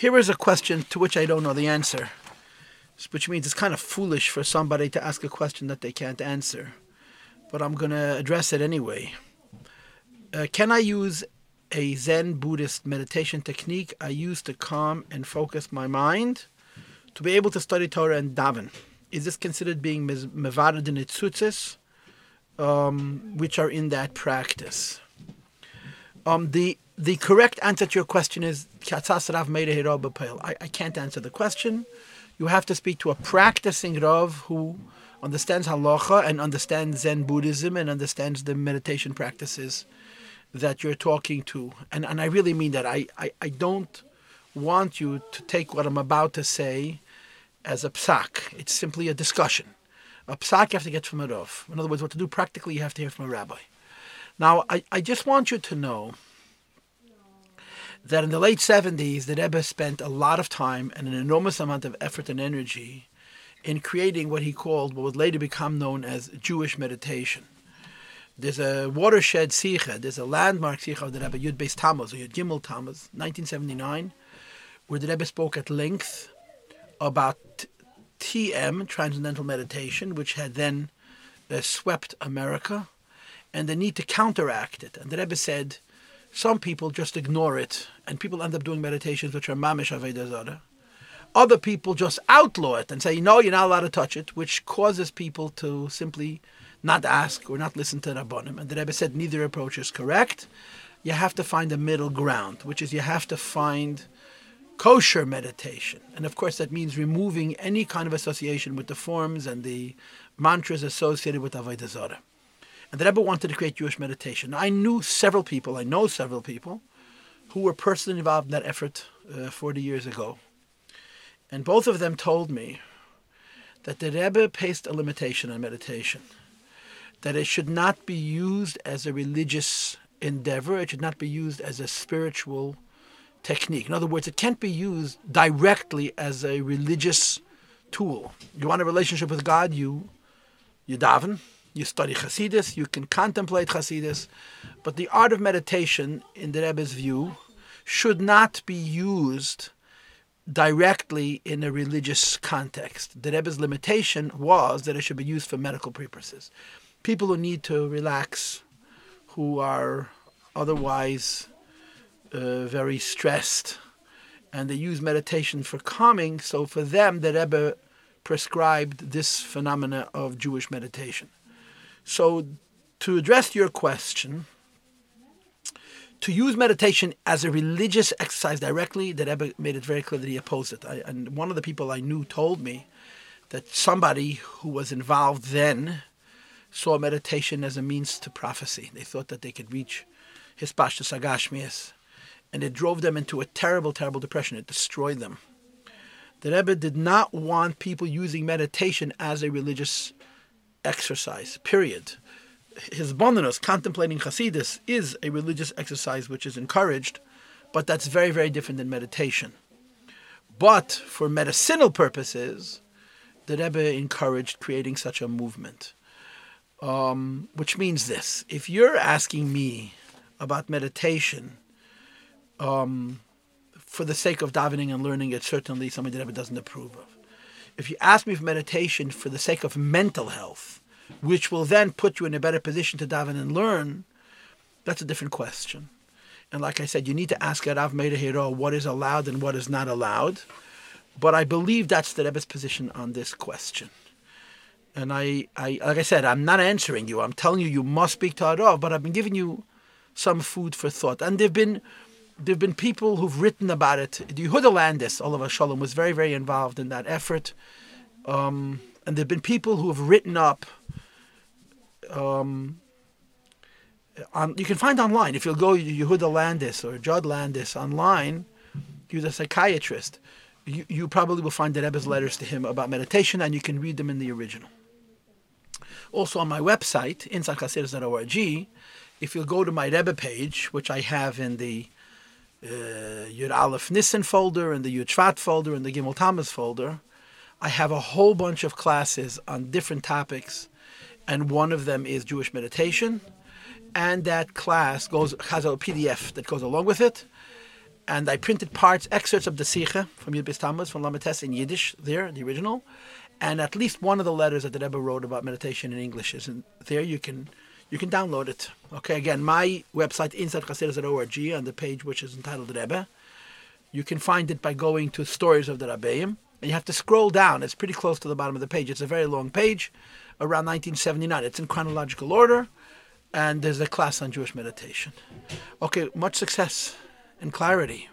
Here is a question to which I don't know the answer, which means it's kind of foolish for somebody to ask a question that they can't answer. But I'm going to address it anyway. Uh, can I use a Zen Buddhist meditation technique I use to calm and focus my mind to be able to study Torah and daven? Is this considered being mevared in itzutzis, um, which are in that practice? Um, the the correct answer to your question is I, I can't answer the question. You have to speak to a practicing Rav who understands halacha and understands Zen Buddhism and understands the meditation practices that you're talking to. And, and I really mean that. I, I, I don't want you to take what I'm about to say as a psak. It's simply a discussion. A psak you have to get from a Rav. In other words, what to do practically, you have to hear from a rabbi. Now, I, I just want you to know that in the late 70s, the Rebbe spent a lot of time and an enormous amount of effort and energy in creating what he called what would later become known as Jewish meditation. There's a watershed sikha, there's a landmark sikha of the Rebbe, Yud Beis Tammuz, or Yud Gimel Tammuz, 1979, where the Rebbe spoke at length about TM, Transcendental Meditation, which had then uh, swept America, and the need to counteract it. And the Rebbe said, some people just ignore it, and people end up doing meditations which are mamish avodah Other people just outlaw it and say, no, you're not allowed to touch it, which causes people to simply not ask or not listen to Rabbanim. And the Rebbe said neither approach is correct. You have to find a middle ground, which is you have to find kosher meditation. And of course, that means removing any kind of association with the forms and the mantras associated with Avodah and the Rebbe wanted to create Jewish meditation. I knew several people, I know several people, who were personally involved in that effort uh, 40 years ago. And both of them told me that the Rebbe placed a limitation on meditation, that it should not be used as a religious endeavor, it should not be used as a spiritual technique. In other words, it can't be used directly as a religious tool. You want a relationship with God, you you daven, you study Hasidus, you can contemplate Hasidus, but the art of meditation, in the Rebbe's view, should not be used directly in a religious context. The Rebbe's limitation was that it should be used for medical purposes. People who need to relax, who are otherwise uh, very stressed, and they use meditation for calming, so for them, the Rebbe prescribed this phenomena of Jewish meditation. So, to address your question, to use meditation as a religious exercise directly, the Rebbe made it very clear that he opposed it. I, and one of the people I knew told me that somebody who was involved then saw meditation as a means to prophecy. They thought that they could reach his Hispashtus Agashmias. And it drove them into a terrible, terrible depression. It destroyed them. The Rebbe did not want people using meditation as a religious exercise, period. Hisbonenus, contemplating Hasidus, is a religious exercise which is encouraged, but that's very, very different than meditation. But for medicinal purposes, the Rebbe encouraged creating such a movement. Um, which means this if you're asking me about meditation um, for the sake of davening and learning, it's certainly something that Rebbe doesn't approve of if you ask me for meditation for the sake of mental health, which will then put you in a better position to daven and learn, that's a different question. And like I said, you need to ask Rav Meir Hiro what is allowed and what is not allowed. But I believe that's the Rebbe's position on this question. And I, I, like I said, I'm not answering you. I'm telling you you must speak to Rav, but I've been giving you some food for thought. And there've been there have been people who've written about it. Yehuda Landis, Oliver Shalom, was very, very involved in that effort. Um, and there have been people who have written up. Um, on, you can find online if you'll go to Yehuda Landis or Judd Landis online. He's a psychiatrist. You, you probably will find the Rebbe's letters to him about meditation, and you can read them in the original. Also on my website, insidechassidus.org, if you'll go to my Rebbe page, which I have in the uh, Yud Aleph Nissen folder and the Yud Shvat folder and the Gimel Tammuz folder, I have a whole bunch of classes on different topics, and one of them is Jewish meditation, and that class goes has a PDF that goes along with it, and I printed parts, excerpts of the Sikha from Yud Tammuz from Lamates in Yiddish there, the original, and at least one of the letters that the Rebbe wrote about meditation in English is in there. You can you can download it. Okay, again, my website insidechassidus.org on the page which is entitled Rebbe. You can find it by going to Stories of the Rabbeim, and you have to scroll down. It's pretty close to the bottom of the page. It's a very long page, around 1979. It's in chronological order, and there's a class on Jewish meditation. Okay, much success and clarity.